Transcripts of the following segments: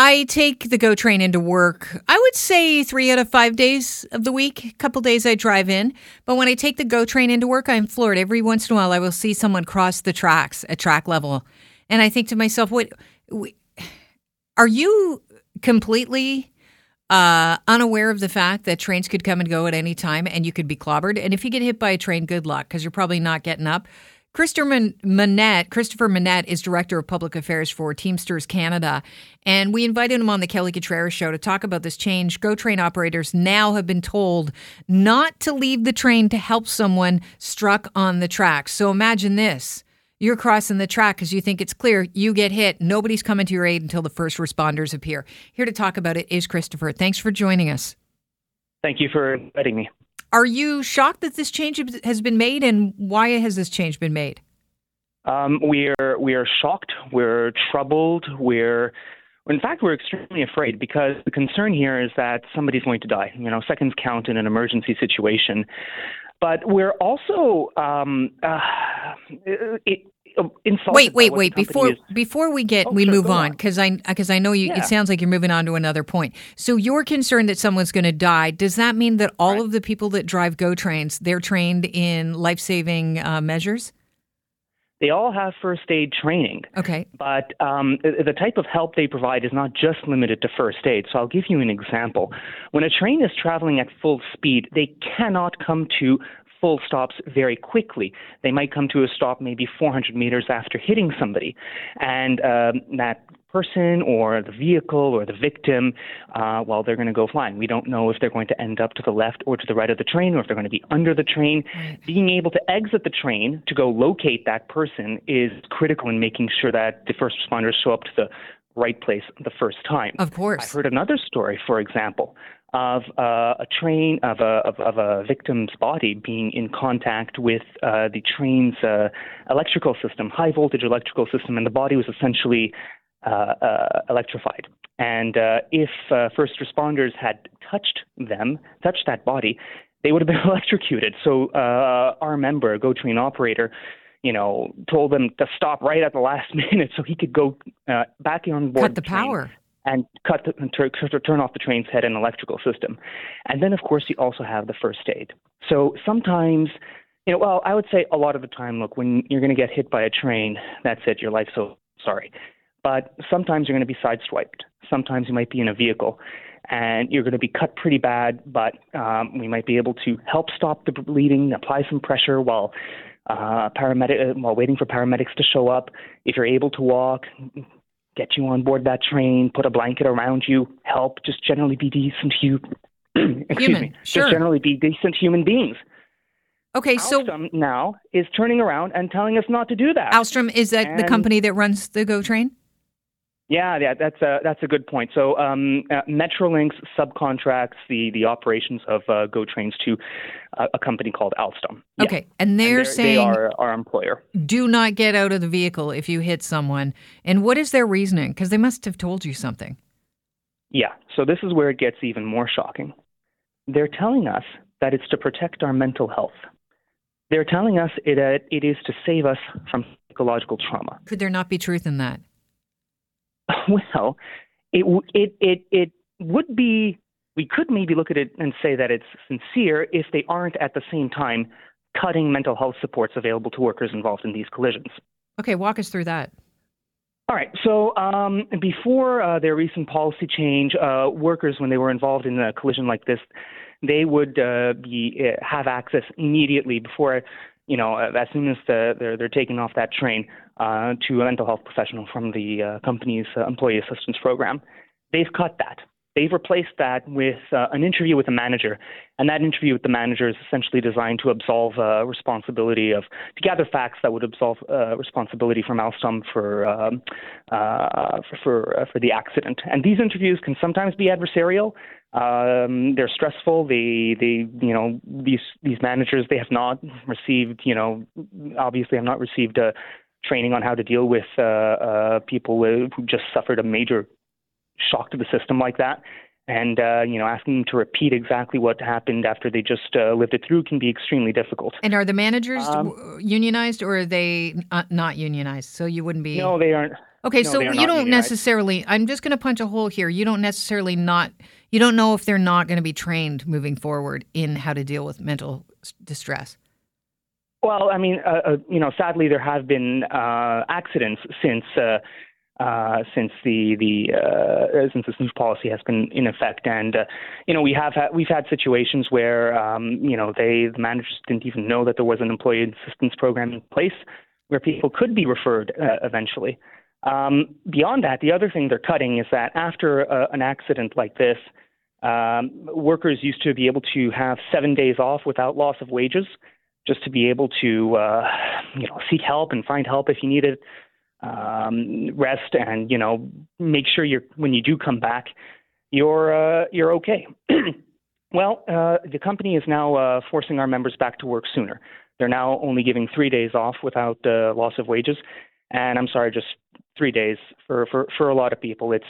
I take the GO train into work. I would say three out of five days of the week. A couple days I drive in. But when I take the GO train into work, I'm floored. Every once in a while, I will see someone cross the tracks at track level. And I think to myself, what are you completely uh, unaware of the fact that trains could come and go at any time and you could be clobbered? And if you get hit by a train, good luck because you're probably not getting up. Christopher Monette, Christopher Monette is Director of Public Affairs for Teamsters Canada. And we invited him on the Kelly Cutrara show to talk about this change. GO train operators now have been told not to leave the train to help someone struck on the track. So imagine this. You're crossing the track because you think it's clear. You get hit. Nobody's coming to your aid until the first responders appear. Here to talk about it is Christopher. Thanks for joining us. Thank you for inviting me. Are you shocked that this change has been made, and why has this change been made? Um, we are we are shocked. We're troubled. We're in fact, we're extremely afraid because the concern here is that somebody's going to die. You know, seconds count in an emergency situation. But we're also um, uh, it, wait, wait, wait! Before is. before we get oh, we sure, move on because I because I know you. Yeah. It sounds like you're moving on to another point. So you're concerned that someone's going to die. Does that mean that all right. of the people that drive Go trains they're trained in life saving uh, measures? They all have first aid training. Okay. But um, the type of help they provide is not just limited to first aid. So I'll give you an example. When a train is traveling at full speed, they cannot come to full stops very quickly. They might come to a stop maybe 400 meters after hitting somebody, and um, that person or the vehicle or the victim, uh, well, they're going to go flying. We don't know if they're going to end up to the left or to the right of the train or if they're going to be under the train. Right. Being able to exit the train to go locate that person is critical in making sure that the first responders show up to the right place the first time. Of course. I've heard another story, for example, of uh, a train of a of, of, a victim's body being in contact with uh, the train's uh, electrical system, high voltage electrical system, and the body was essentially uh, uh, electrified. And uh, if first responders had touched them, touched that body, they would have been electrocuted. So our member, a GO train operator, you know, told them to stop right at the last minute so he could go back on board. Cut the, the power and cut the, to, turn off the train's head and electrical system. And then, of course, you also have the first aid. So sometimes, you know, well, I would say a lot of the time, look, when you're going to get hit by a train, that's it, your life's so sorry. But sometimes you're going to be sideswiped. Sometimes you might be in a vehicle and you're going to be cut pretty bad, but um, we might be able to help stop the bleeding, apply some pressure while uh, paramedic while waiting for paramedics to show up. If you're able to walk, get you on board that train, put a blanket around you, help, just generally be decent you excuse human, me. Sure. Just generally be decent human beings. Okay, Alstom so now is turning around and telling us not to do that. Alstom is that and the company that runs the Go train? Yeah, yeah, that's a that's a good point. So um, uh, Metrolinx subcontracts the the operations of uh, Go Trains to uh, a company called Alstom. Yeah. Okay, and they're, and they're saying they are our employer. Do not get out of the vehicle if you hit someone. And what is their reasoning? Because they must have told you something. Yeah, so this is where it gets even more shocking. They're telling us that it's to protect our mental health. They're telling us it, uh, it is to save us from psychological trauma. Could there not be truth in that? Well, it it it it would be. We could maybe look at it and say that it's sincere if they aren't at the same time cutting mental health supports available to workers involved in these collisions. Okay, walk us through that. All right. So um, before uh, their recent policy change, uh, workers, when they were involved in a collision like this, they would uh, be uh, have access immediately before you know, uh, as soon as the, they're they're taking off that train uh, to a mental health professional from the uh, company's uh, employee assistance program, they've cut that. They've replaced that with uh, an interview with a manager, and that interview with the manager is essentially designed to absolve uh, responsibility of to gather facts that would absolve uh, responsibility from Alstom for um, uh, for for, uh, for the accident. And these interviews can sometimes be adversarial. Um, they're stressful. They they you know these these managers they have not received you know obviously have not received a training on how to deal with uh, uh, people who just suffered a major shock to the system like that. And uh, you know, asking them to repeat exactly what happened after they just uh, lived it through can be extremely difficult. And are the managers um, unionized, or are they not unionized? So you wouldn't be. No, they aren't. Okay, no, so you don't unionized. necessarily. I'm just going to punch a hole here. You don't necessarily not. You don't know if they're not going to be trained moving forward in how to deal with mental distress. Well, I mean, uh, uh, you know, sadly, there have been uh, accidents since uh, uh, since the the uh, since this new policy has been in effect, and uh, you know, we have had, we've had situations where um, you know they the managers didn't even know that there was an employee assistance program in place where people could be referred uh, eventually. Um, beyond that, the other thing they're cutting is that after uh, an accident like this, um, workers used to be able to have seven days off without loss of wages just to be able to uh, you know seek help and find help if you needed um, rest and you know make sure you're when you do come back you're uh, you're okay. well, uh, the company is now uh, forcing our members back to work sooner. They're now only giving three days off without uh, loss of wages, and I'm sorry, just three days for, for, for a lot of people. It's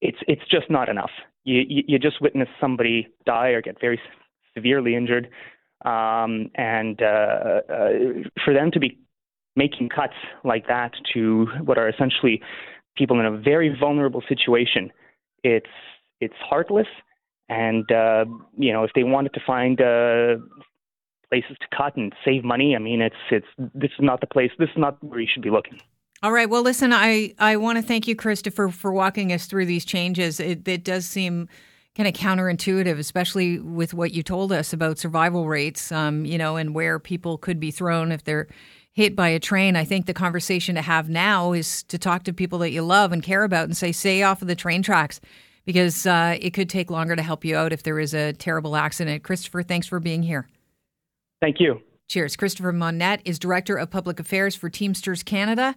it's it's just not enough. You you, you just witness somebody die or get very severely injured um, and uh, uh, for them to be making cuts like that to what are essentially people in a very vulnerable situation, it's it's heartless. And uh, you know, if they wanted to find uh, places to cut and save money, I mean, it's it's this is not the place. This is not where you should be looking. All right. Well, listen, I, I want to thank you, Christopher, for walking us through these changes. It, it does seem kind of counterintuitive, especially with what you told us about survival rates, um, you know, and where people could be thrown if they're hit by a train. I think the conversation to have now is to talk to people that you love and care about and say, stay off of the train tracks because uh, it could take longer to help you out if there is a terrible accident. Christopher, thanks for being here. Thank you. Cheers. Christopher Monette is Director of Public Affairs for Teamsters Canada.